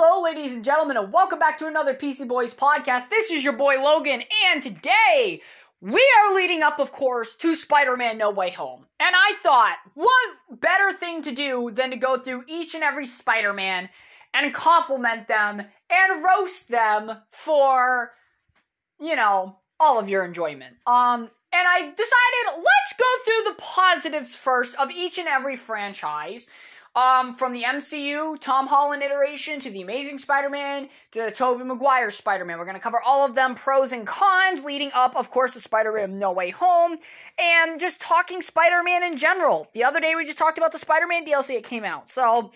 hello, ladies and gentlemen, and welcome back to another PC Boys podcast. This is your boy Logan, and today we are leading up, of course, to Spider Man No Way Home. And I thought, what better thing to do than to go through each and every Spider Man and compliment them and roast them for, you know, all of your enjoyment. Um, and I decided let's go through the positives first of each and every franchise. Um, from the MCU, Tom Holland iteration to the Amazing Spider-Man to the Tobey Maguire Spider-Man. We're gonna cover all of them, pros and cons, leading up, of course, to Spider-Man No Way Home, and just talking Spider-Man in general. The other day we just talked about the Spider-Man DLC that came out. So,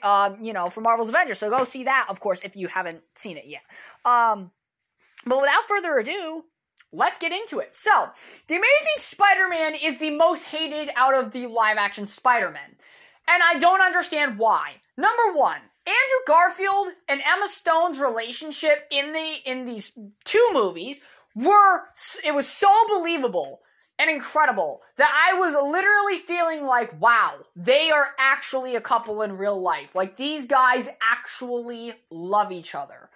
uh, you know, for Marvel's Avengers. So go see that, of course, if you haven't seen it yet. Um, but without further ado, let's get into it. So, The Amazing Spider Man is the most hated out of the live action Spider Man. And I don't understand why. Number one, Andrew Garfield and Emma Stone's relationship in the in these two movies were it was so believable and incredible that I was literally feeling like, wow, they are actually a couple in real life. Like these guys actually love each other.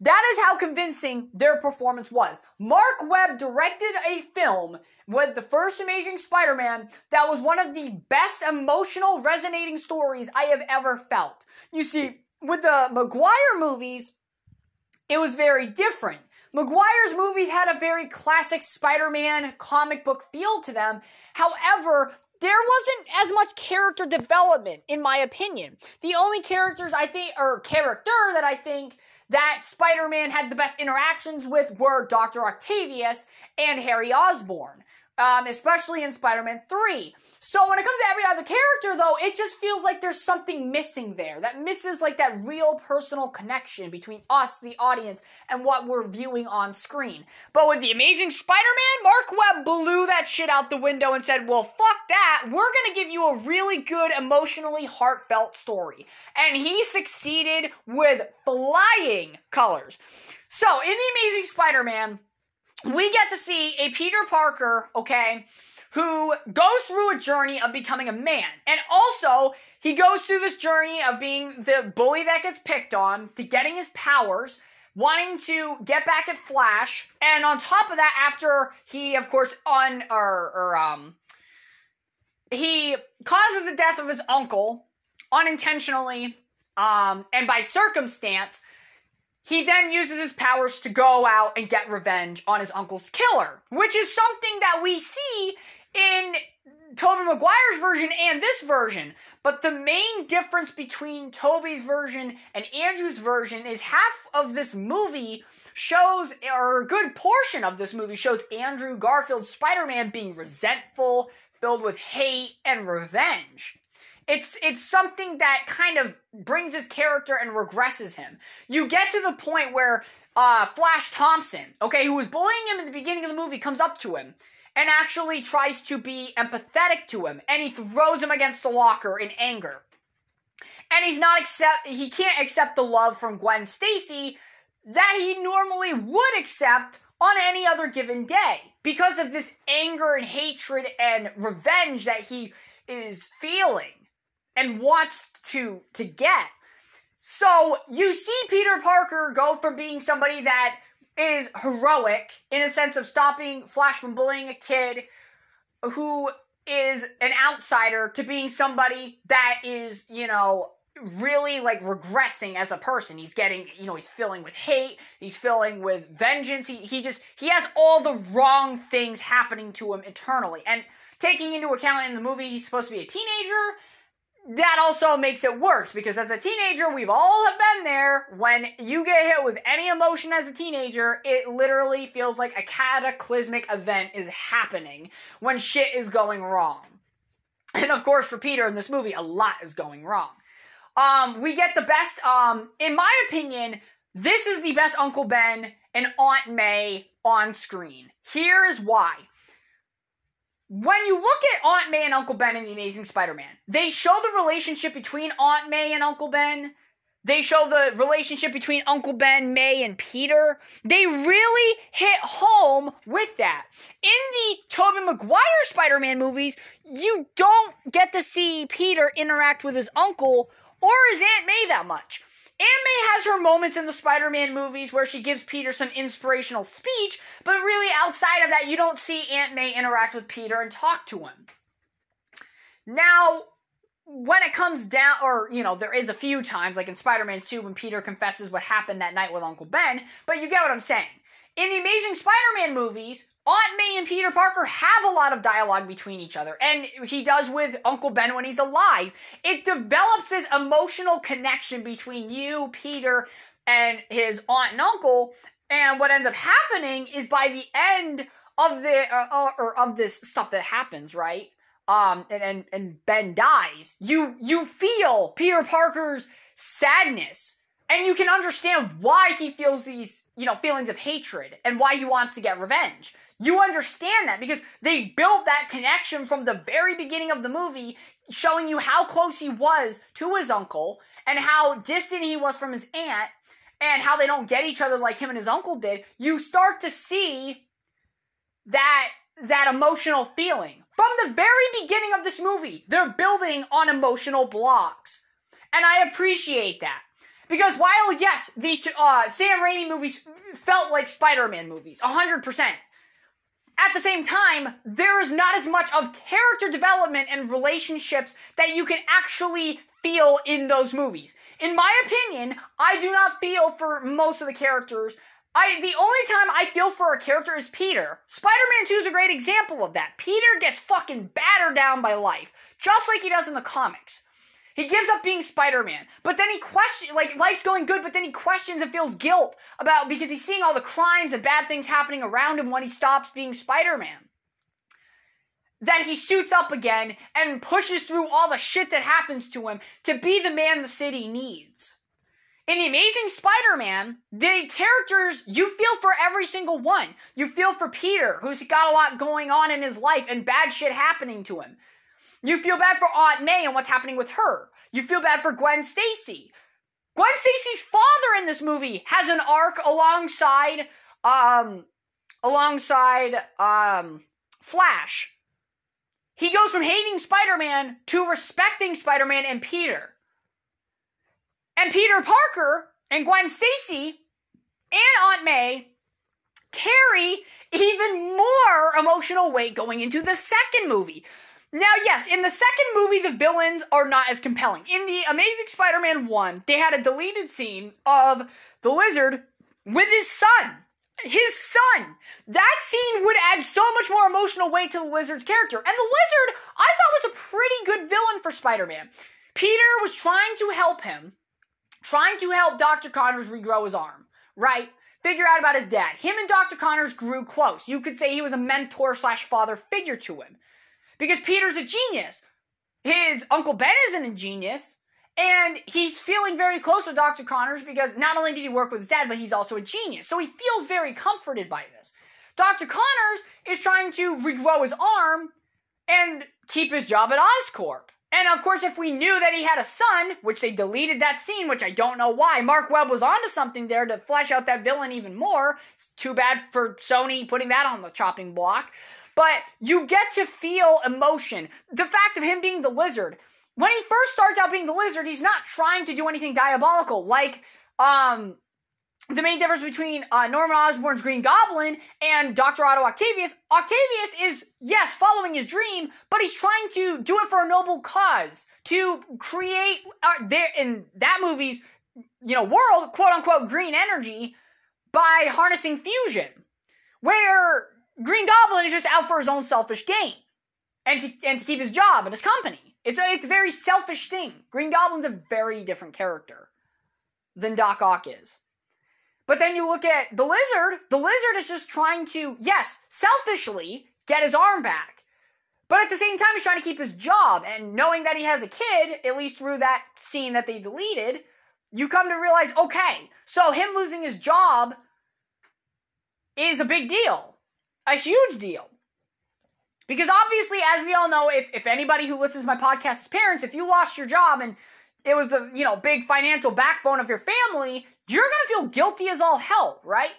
That is how convincing their performance was. Mark Webb directed a film with the first Amazing Spider Man that was one of the best emotional, resonating stories I have ever felt. You see, with the Maguire movies, it was very different. Maguire's movies had a very classic Spider Man comic book feel to them. However, there wasn't as much character development, in my opinion. The only characters I think, or character that I think that Spider Man had the best interactions with were Dr. Octavius and Harry Osborn. Um, especially in Spider-Man 3. So when it comes to every other character, though, it just feels like there's something missing there. That misses like that real personal connection between us, the audience, and what we're viewing on screen. But with the Amazing Spider-Man, Mark Webb blew that shit out the window and said, "Well, fuck that. We're gonna give you a really good, emotionally heartfelt story." And he succeeded with flying colors. So in the Amazing Spider-Man we get to see a Peter Parker, okay, who goes through a journey of becoming a man. And also, he goes through this journey of being the bully that gets picked on, to getting his powers, wanting to get back at Flash, and on top of that, after he, of course, on or, or um, he causes the death of his uncle unintentionally, um, and by circumstance he then uses his powers to go out and get revenge on his uncle's killer, which is something that we see in Tobey Maguire's version and this version. But the main difference between Tobey's version and Andrew's version is half of this movie shows, or a good portion of this movie shows Andrew Garfield's Spider Man being resentful, filled with hate and revenge. It's it's something that kind of brings his character and regresses him. You get to the point where uh, Flash Thompson, okay, who was bullying him in the beginning of the movie, comes up to him and actually tries to be empathetic to him, and he throws him against the locker in anger. And he's not accept he can't accept the love from Gwen Stacy that he normally would accept on any other given day because of this anger and hatred and revenge that he is feeling and wants to to get. So you see Peter Parker go from being somebody that is heroic in a sense of stopping Flash from bullying a kid who is an outsider to being somebody that is, you know, really like regressing as a person. He's getting, you know, he's filling with hate, he's filling with vengeance. He he just he has all the wrong things happening to him internally. And taking into account in the movie he's supposed to be a teenager, that also makes it worse because as a teenager, we've all have been there. When you get hit with any emotion as a teenager, it literally feels like a cataclysmic event is happening when shit is going wrong. And of course, for Peter in this movie, a lot is going wrong. Um, we get the best, um, in my opinion, this is the best Uncle Ben and Aunt May on screen. Here is why when you look at Aunt May and Uncle Ben in The Amazing Spider Man, they show the relationship between Aunt May and Uncle Ben. They show the relationship between Uncle Ben, May, and Peter. They really hit home with that. In the Tobey Maguire Spider Man movies, you don't get to see Peter interact with his uncle or his Aunt May that much. Aunt May has her moments in the Spider Man movies where she gives Peter some inspirational speech, but really outside of that, you don't see Aunt May interact with Peter and talk to him. Now, when it comes down, or, you know, there is a few times, like in Spider Man 2 when Peter confesses what happened that night with Uncle Ben, but you get what I'm saying. In the Amazing Spider Man movies, Aunt May and Peter Parker have a lot of dialogue between each other, and he does with Uncle Ben when he's alive. It develops this emotional connection between you, Peter, and his aunt and uncle. And what ends up happening is by the end of the uh, or of this stuff that happens, right? Um, and, and and Ben dies. You you feel Peter Parker's sadness, and you can understand why he feels these you know feelings of hatred and why he wants to get revenge you understand that because they built that connection from the very beginning of the movie, showing you how close he was to his uncle and how distant he was from his aunt and how they don't get each other like him and his uncle did. You start to see that that emotional feeling from the very beginning of this movie. They're building on emotional blocks. And I appreciate that. Because while, yes, the uh, Sam Raimi movies felt like Spider Man movies, 100%. At the same time, there is not as much of character development and relationships that you can actually feel in those movies. In my opinion, I do not feel for most of the characters. I the only time I feel for a character is Peter. Spider-Man 2 is a great example of that. Peter gets fucking battered down by life, just like he does in the comics. He gives up being Spider-Man, but then he questions, like, life's going good, but then he questions and feels guilt about, because he's seeing all the crimes and bad things happening around him when he stops being Spider-Man. Then he suits up again and pushes through all the shit that happens to him to be the man the city needs. In The Amazing Spider Man, the characters, you feel for every single one. You feel for Peter, who's got a lot going on in his life and bad shit happening to him. You feel bad for Aunt May and what's happening with her. You feel bad for Gwen Stacy. Gwen Stacy's father in this movie has an arc alongside um alongside um Flash. He goes from hating Spider-Man to respecting Spider-Man and Peter. And Peter Parker and Gwen Stacy and Aunt May carry even more emotional weight going into the second movie. Now, yes, in the second movie, the villains are not as compelling. In the Amazing Spider Man 1, they had a deleted scene of the lizard with his son. His son! That scene would add so much more emotional weight to the lizard's character. And the lizard, I thought was a pretty good villain for Spider Man. Peter was trying to help him, trying to help Dr. Connors regrow his arm, right? Figure out about his dad. Him and Dr. Connors grew close. You could say he was a mentor slash father figure to him. Because Peter's a genius. His Uncle Ben isn't a genius. And he's feeling very close with Dr. Connors because not only did he work with his dad, but he's also a genius. So he feels very comforted by this. Dr. Connors is trying to regrow his arm and keep his job at Oscorp. And of course, if we knew that he had a son, which they deleted that scene, which I don't know why, Mark Webb was onto something there to flesh out that villain even more. It's too bad for Sony putting that on the chopping block but you get to feel emotion. The fact of him being the lizard. When he first starts out being the lizard, he's not trying to do anything diabolical. Like, um, the main difference between uh, Norman Osborn's Green Goblin and Dr. Otto Octavius, Octavius is, yes, following his dream, but he's trying to do it for a noble cause, to create, uh, there in that movie's, you know, world, quote unquote, green energy by harnessing fusion. Where Green Goblin is just out for his own selfish gain and to, and to keep his job and his company. It's a, it's a very selfish thing. Green Goblin's a very different character than Doc Ock is. But then you look at the lizard, the lizard is just trying to, yes, selfishly get his arm back. But at the same time, he's trying to keep his job. And knowing that he has a kid, at least through that scene that they deleted, you come to realize okay, so him losing his job is a big deal a huge deal. Because obviously, as we all know, if, if anybody who listens to my podcast is parents, if you lost your job and it was the, you know, big financial backbone of your family, you're gonna feel guilty as all hell, right?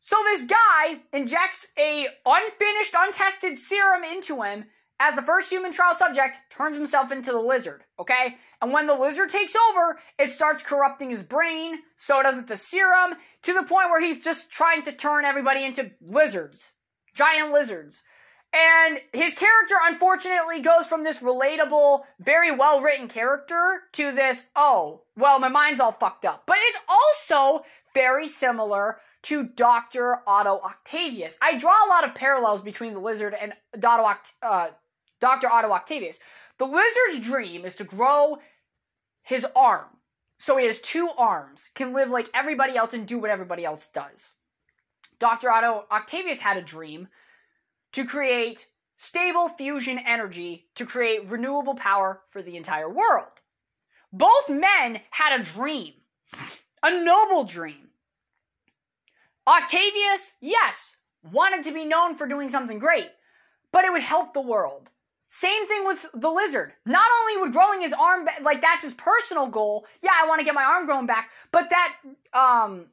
So this guy injects a unfinished, untested serum into him as the first human trial subject, turns himself into the lizard, okay? And when the lizard takes over, it starts corrupting his brain, so does the serum, to the point where he's just trying to turn everybody into lizards. Giant lizards. And his character, unfortunately, goes from this relatable, very well written character to this, oh, well, my mind's all fucked up. But it's also very similar to Dr. Otto Octavius. I draw a lot of parallels between the lizard and. Uh, Dr. Otto Octavius. The lizard's dream is to grow his arm. So he has two arms, can live like everybody else and do what everybody else does. Dr. Otto Octavius had a dream to create stable fusion energy to create renewable power for the entire world. Both men had a dream, a noble dream. Octavius, yes, wanted to be known for doing something great, but it would help the world. Same thing with the lizard. Not only would growing his arm like that's his personal goal. Yeah, I want to get my arm grown back, but that um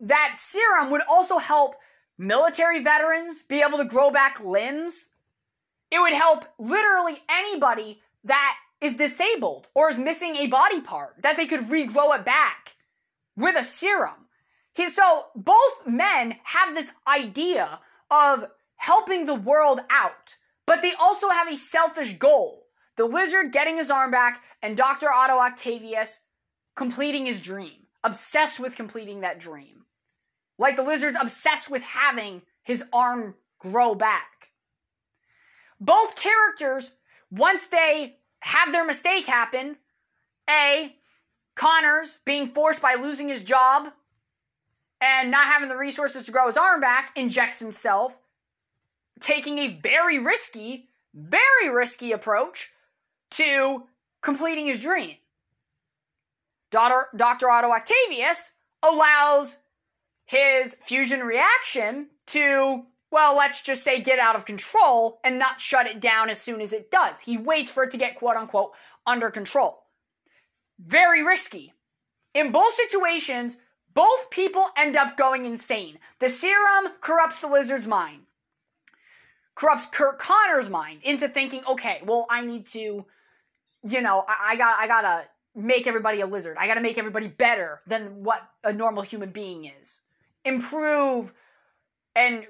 that serum would also help military veterans be able to grow back limbs. It would help literally anybody that is disabled or is missing a body part that they could regrow it back with a serum. He, so both men have this idea of helping the world out but they also have a selfish goal. The lizard getting his arm back, and Dr. Otto Octavius completing his dream. Obsessed with completing that dream. Like the lizard's obsessed with having his arm grow back. Both characters, once they have their mistake happen, A, Connors being forced by losing his job and not having the resources to grow his arm back, injects himself taking a very risky, very risky approach to completing his dream. Dr. Dr. Otto Octavius allows his fusion reaction to, well, let's just say get out of control and not shut it down as soon as it does. He waits for it to get quote unquote under control. Very risky. In both situations, both people end up going insane. The serum corrupts the lizard's mind corrupts Kurt Connor's mind into thinking, okay, well, I need to, you know, I, I got, I gotta make everybody a lizard. I gotta make everybody better than what a normal human being is. Improve and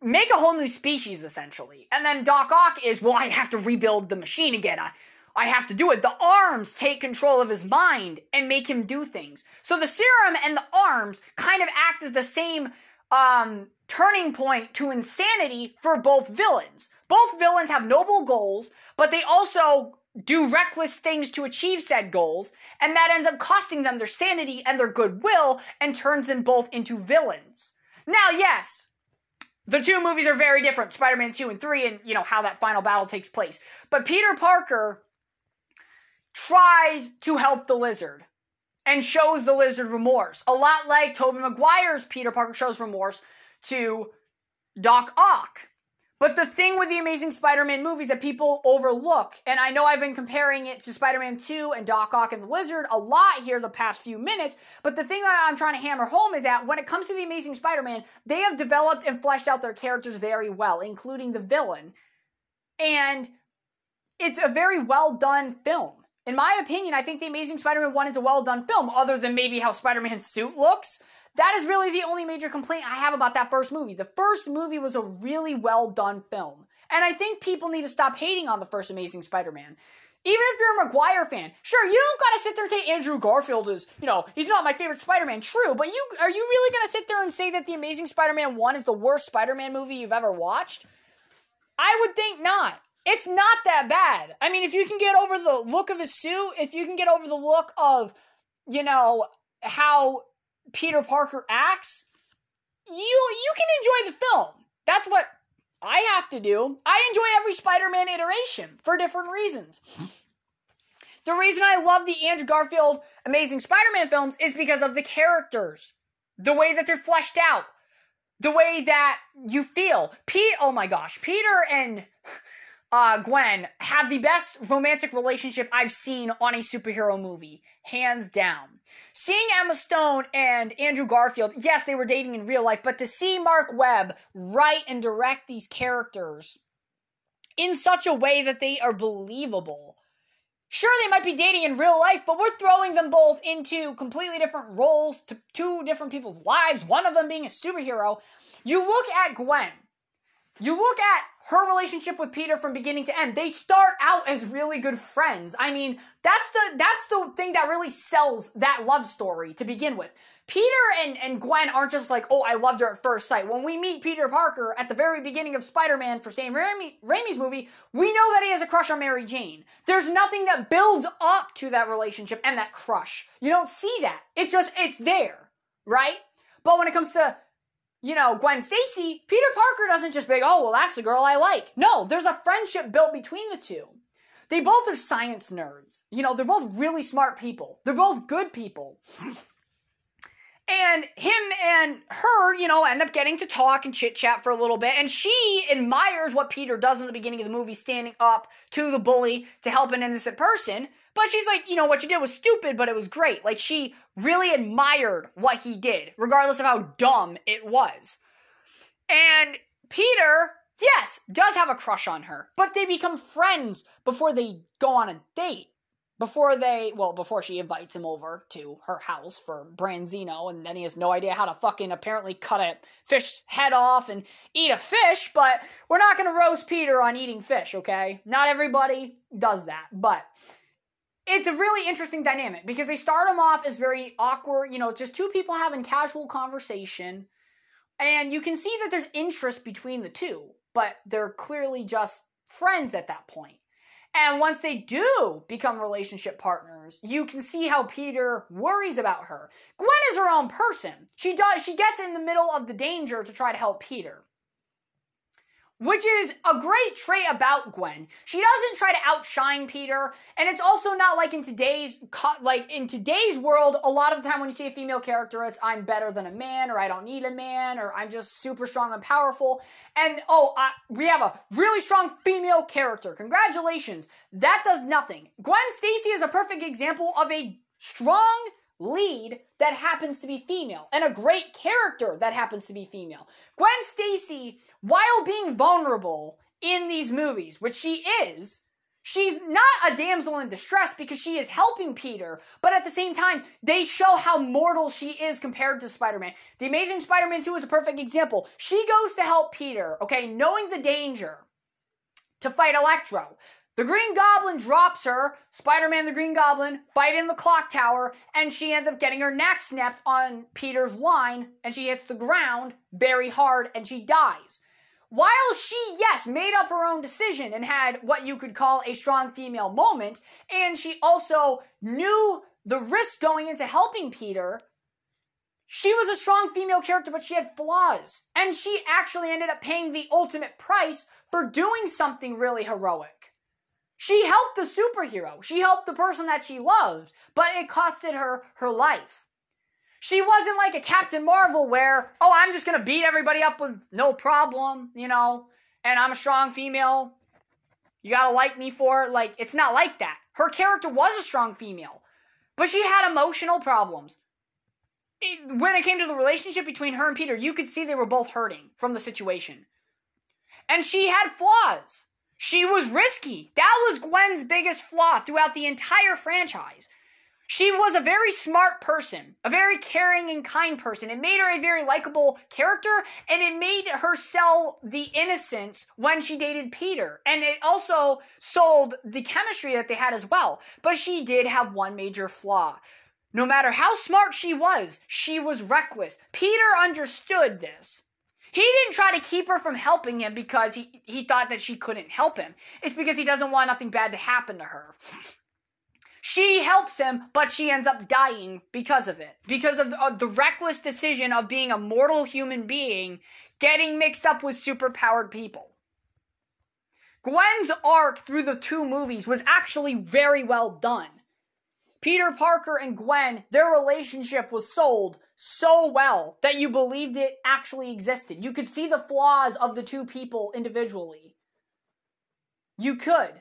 make a whole new species essentially. And then Doc Ock is, well, I have to rebuild the machine again. I, I have to do it. The arms take control of his mind and make him do things. So the serum and the arms kind of act as the same um, turning point to insanity for both villains. Both villains have noble goals, but they also do reckless things to achieve said goals, and that ends up costing them their sanity and their goodwill and turns them both into villains. Now, yes, the two movies are very different Spider Man 2 and 3, and you know how that final battle takes place. But Peter Parker tries to help the lizard and shows the lizard remorse. A lot like Tobey Maguire's Peter Parker shows remorse to Doc Ock. But the thing with the Amazing Spider-Man movies that people overlook, and I know I've been comparing it to Spider-Man 2 and Doc Ock and the Lizard a lot here the past few minutes, but the thing that I'm trying to hammer home is that when it comes to the Amazing Spider-Man, they have developed and fleshed out their characters very well, including the villain. And it's a very well done film. In my opinion, I think The Amazing Spider Man 1 is a well done film, other than maybe how Spider Man's suit looks. That is really the only major complaint I have about that first movie. The first movie was a really well done film. And I think people need to stop hating on the first Amazing Spider Man. Even if you're a Maguire fan, sure, you don't gotta sit there and say Andrew Garfield is, you know, he's not my favorite Spider-Man. True, but you are you really gonna sit there and say that the Amazing Spider-Man 1 is the worst Spider-Man movie you've ever watched? I would think not. It's not that bad. I mean, if you can get over the look of his suit, if you can get over the look of, you know, how Peter Parker acts, you you can enjoy the film. That's what I have to do. I enjoy every Spider-Man iteration for different reasons. The reason I love the Andrew Garfield Amazing Spider-Man films is because of the characters, the way that they're fleshed out, the way that you feel. Pete, oh my gosh, Peter and uh, Gwen have the best romantic relationship I've seen on a superhero movie, hands down. Seeing Emma Stone and Andrew Garfield, yes, they were dating in real life, but to see Mark Webb write and direct these characters in such a way that they are believable. Sure, they might be dating in real life, but we're throwing them both into completely different roles to two different people's lives, one of them being a superhero. You look at Gwen. You look at her relationship with Peter from beginning to end. They start out as really good friends. I mean, that's the that's the thing that really sells that love story to begin with. Peter and, and Gwen aren't just like, oh, I loved her at first sight. When we meet Peter Parker at the very beginning of Spider-Man for Sam Raimi, Raimi's movie, we know that he has a crush on Mary Jane. There's nothing that builds up to that relationship and that crush. You don't see that. It just it's there, right? But when it comes to you know, Gwen Stacy, Peter Parker doesn't just be like, oh, well, that's the girl I like. No, there's a friendship built between the two. They both are science nerds. You know, they're both really smart people. They're both good people. And him and her, you know, end up getting to talk and chit chat for a little bit. And she admires what Peter does in the beginning of the movie, standing up to the bully to help an innocent person. But she's like, you know, what you did was stupid, but it was great. Like, she really admired what he did, regardless of how dumb it was. And Peter, yes, does have a crush on her, but they become friends before they go on a date before they well before she invites him over to her house for branzino and then he has no idea how to fucking apparently cut a fish head off and eat a fish but we're not to roast peter on eating fish okay not everybody does that but it's a really interesting dynamic because they start them off as very awkward you know just two people having casual conversation and you can see that there's interest between the two but they're clearly just friends at that point. and once they do become relationship partners, you can see how Peter worries about her. Gwen is her own person. She does she gets in the middle of the danger to try to help Peter which is a great trait about Gwen. She doesn't try to outshine Peter, and it's also not like in today's like in today's world. A lot of the time, when you see a female character, it's I'm better than a man, or I don't need a man, or I'm just super strong and powerful. And oh, uh, we have a really strong female character. Congratulations! That does nothing. Gwen Stacy is a perfect example of a strong lead that happens to be female and a great character that happens to be female. Gwen Stacy, while being vulnerable in these movies, which she is, she's not a damsel in distress because she is helping Peter, but at the same time, they show how mortal she is compared to Spider-Man. The Amazing Spider-Man 2 is a perfect example. She goes to help Peter, okay, knowing the danger to fight Electro. The Green Goblin drops her, Spider Man the Green Goblin fight in the clock tower, and she ends up getting her neck snapped on Peter's line, and she hits the ground very hard and she dies. While she, yes, made up her own decision and had what you could call a strong female moment, and she also knew the risk going into helping Peter, she was a strong female character, but she had flaws. And she actually ended up paying the ultimate price for doing something really heroic. She helped the superhero. She helped the person that she loved, but it costed her her life. She wasn't like a Captain Marvel where, oh, I'm just going to beat everybody up with no problem, you know, and I'm a strong female. You got to like me for it. Like, it's not like that. Her character was a strong female, but she had emotional problems. It, when it came to the relationship between her and Peter, you could see they were both hurting from the situation. And she had flaws. She was risky. That was Gwen's biggest flaw throughout the entire franchise. She was a very smart person, a very caring and kind person. It made her a very likable character, and it made her sell the innocence when she dated Peter. And it also sold the chemistry that they had as well. But she did have one major flaw. No matter how smart she was, she was reckless. Peter understood this. He didn't try to keep her from helping him because he, he thought that she couldn't help him. It's because he doesn't want nothing bad to happen to her. She helps him, but she ends up dying because of it. Because of of the reckless decision of being a mortal human being getting mixed up with superpowered people. Gwen's arc through the two movies was actually very well done. Peter Parker and Gwen, their relationship was sold so well that you believed it actually existed. You could see the flaws of the two people individually. You could.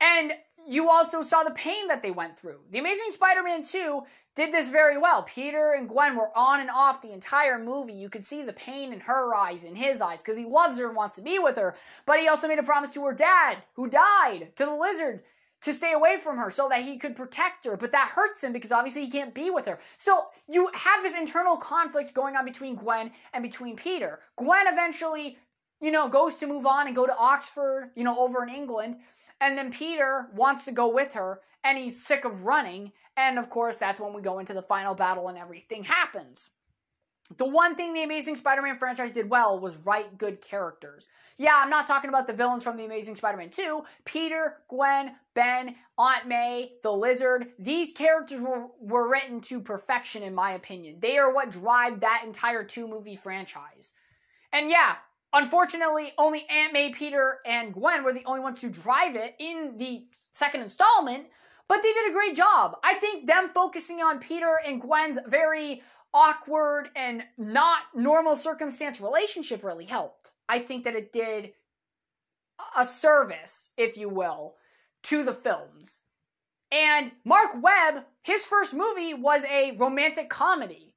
And you also saw the pain that they went through. The Amazing Spider Man 2 did this very well. Peter and Gwen were on and off the entire movie. You could see the pain in her eyes, in his eyes, because he loves her and wants to be with her. But he also made a promise to her dad, who died, to the lizard, to stay away from her so that he could protect her. But that hurts him because obviously he can't be with her. So you have this internal conflict going on between Gwen and between Peter. Gwen eventually, you know, goes to move on and go to Oxford, you know, over in England. And then Peter wants to go with her and he's sick of running. And of course, that's when we go into the final battle and everything happens. The one thing the Amazing Spider Man franchise did well was write good characters. Yeah, I'm not talking about the villains from the Amazing Spider Man 2. Peter, Gwen, Ben, Aunt May, the Lizard, these characters were, were written to perfection, in my opinion. They are what drive that entire two movie franchise. And yeah, Unfortunately, only Aunt May, Peter, and Gwen were the only ones to drive it in the second installment, but they did a great job. I think them focusing on Peter and Gwen's very awkward and not normal circumstance relationship really helped. I think that it did a service, if you will, to the films. And Mark Webb, his first movie was a romantic comedy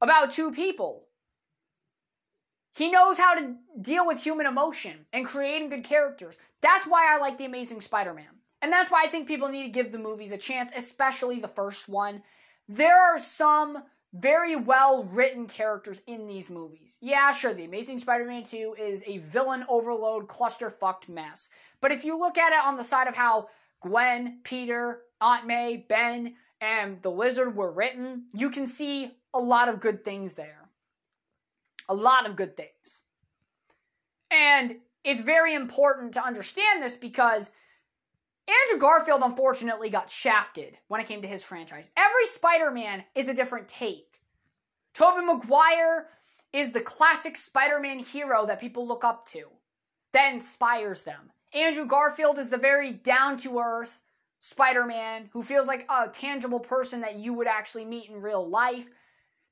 about two people he knows how to deal with human emotion and creating good characters. That's why I like The Amazing Spider Man. And that's why I think people need to give the movies a chance, especially the first one. There are some very well written characters in these movies. Yeah, sure, The Amazing Spider Man 2 is a villain overload cluster-fucked mess. But if you look at it on the side of how Gwen, Peter, Aunt May, Ben, and the Lizard were written, you can see a lot of good things there a lot of good things. And it's very important to understand this because Andrew Garfield unfortunately got shafted when it came to his franchise. Every Spider-Man is a different take. Tobey Maguire is the classic Spider-Man hero that people look up to, that inspires them. Andrew Garfield is the very down-to-earth Spider-Man who feels like a tangible person that you would actually meet in real life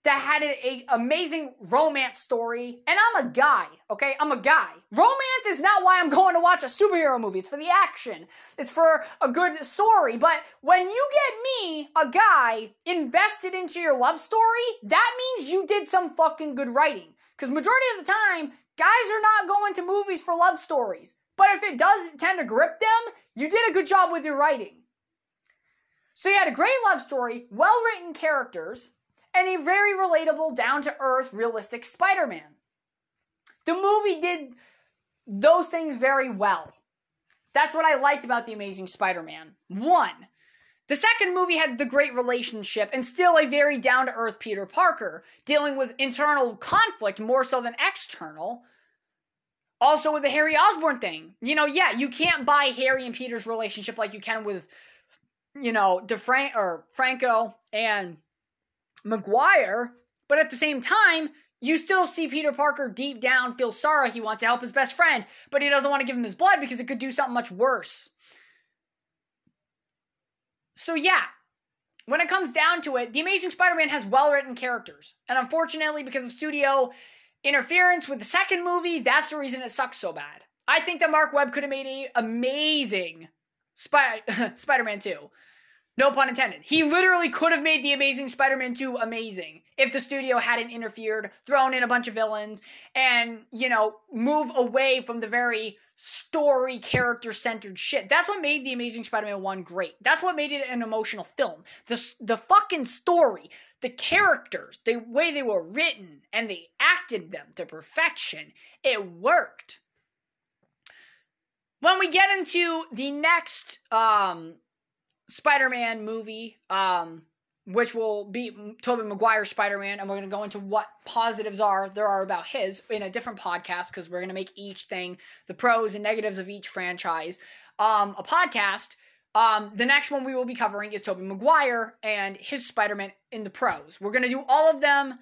that had an amazing romance story. And I'm a guy, okay? I'm a guy. Romance is not why I'm going to watch a superhero movie. It's for the action. It's for a good story. But when you get me, a guy, invested into your love story, that means you did some fucking good writing. Because majority of the time, guys are not going to movies for love stories. But if it does tend to grip them, you did a good job with your writing. So you had a great love story, well written characters, and a very relatable, down to earth, realistic Spider Man. The movie did those things very well. That's what I liked about The Amazing Spider Man. One, the second movie had the great relationship and still a very down to earth Peter Parker, dealing with internal conflict more so than external. Also, with the Harry Osborn thing. You know, yeah, you can't buy Harry and Peter's relationship like you can with, you know, DeFran- or Franco and Maguire, but at the same time, you still see Peter Parker deep down feel sorry. He wants to help his best friend, but he doesn't want to give him his blood because it could do something much worse. So, yeah, when it comes down to it, The Amazing Spider Man has well written characters. And unfortunately, because of studio interference with the second movie, that's the reason it sucks so bad. I think that Mark Webb could have made an amazing Spider Man 2. No pun intended. He literally could have made The Amazing Spider Man 2 amazing if the studio hadn't interfered, thrown in a bunch of villains, and, you know, move away from the very story character centered shit. That's what made The Amazing Spider Man 1 great. That's what made it an emotional film. The, the fucking story, the characters, the way they were written, and they acted them to perfection, it worked. When we get into the next um, Spider-Man movie, um, which will be Tobey Maguire's Spider-Man, and we're going to go into what positives are there are about his in a different podcast because we're going to make each thing the pros and negatives of each franchise um, a podcast. Um, the next one we will be covering is Tobey Maguire and his Spider-Man in the pros. We're going to do all of them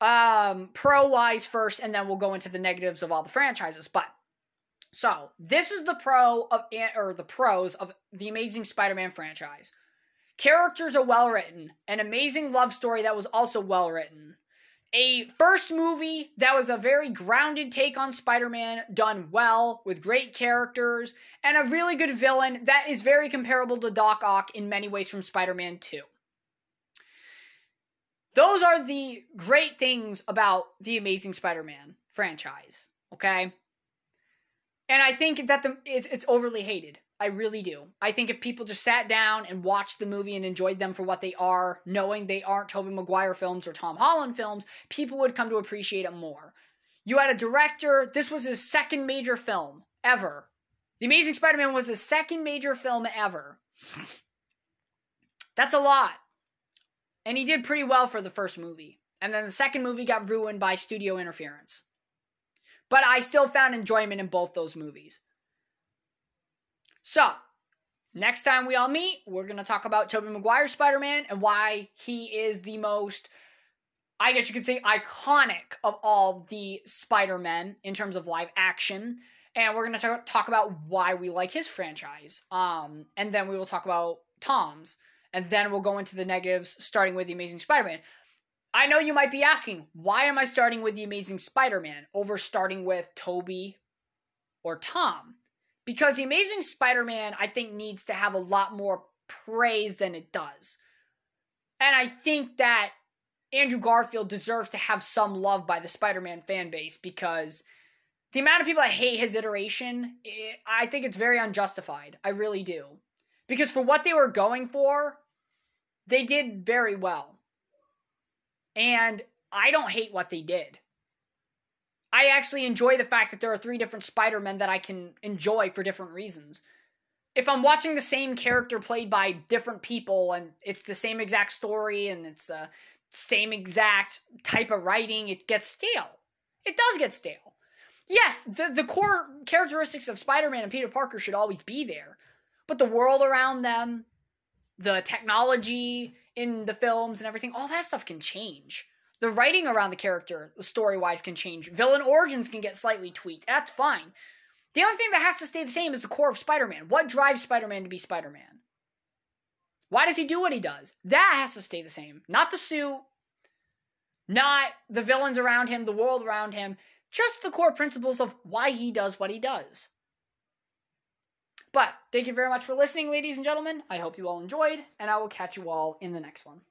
um, pro-wise first, and then we'll go into the negatives of all the franchises. But so, this is the pro of or the pros of the Amazing Spider-Man franchise. Characters are well written, an amazing love story that was also well written. a first movie that was a very grounded take on Spider Man, done well, with great characters, and a really good villain that is very comparable to Doc Ock in many ways from Spider Man 2. Those are the great things about the Amazing Spider Man franchise, okay? And I think that the, it's, it's overly hated. I really do. I think if people just sat down and watched the movie and enjoyed them for what they are, knowing they aren't Tobey Maguire films or Tom Holland films, people would come to appreciate it more. You had a director, this was his second major film ever. The Amazing Spider Man was his second major film ever. That's a lot. And he did pretty well for the first movie. And then the second movie got ruined by studio interference. But I still found enjoyment in both those movies. So, next time we all meet, we're going to talk about Tobey Maguire's Spider Man and why he is the most, I guess you could say, iconic of all the Spider Men in terms of live action. And we're going to talk about why we like his franchise. Um, and then we will talk about Tom's. And then we'll go into the negatives, starting with The Amazing Spider Man. I know you might be asking, why am I starting with The Amazing Spider Man over starting with Tobey or Tom? because the Amazing Spider-Man I think needs to have a lot more praise than it does. And I think that Andrew Garfield deserves to have some love by the Spider-Man fan base because the amount of people that hate his iteration, it, I think it's very unjustified. I really do. Because for what they were going for, they did very well. And I don't hate what they did. I actually enjoy the fact that there are three different Spider-Men that I can enjoy for different reasons. If I'm watching the same character played by different people and it's the same exact story and it's the same exact type of writing, it gets stale. It does get stale. Yes, the, the core characteristics of Spider-Man and Peter Parker should always be there. But the world around them, the technology in the films and everything, all that stuff can change. The writing around the character, the story wise, can change. Villain origins can get slightly tweaked. That's fine. The only thing that has to stay the same is the core of Spider Man. What drives Spider Man to be Spider Man? Why does he do what he does? That has to stay the same. Not the suit, not the villains around him, the world around him, just the core principles of why he does what he does. But thank you very much for listening, ladies and gentlemen. I hope you all enjoyed, and I will catch you all in the next one.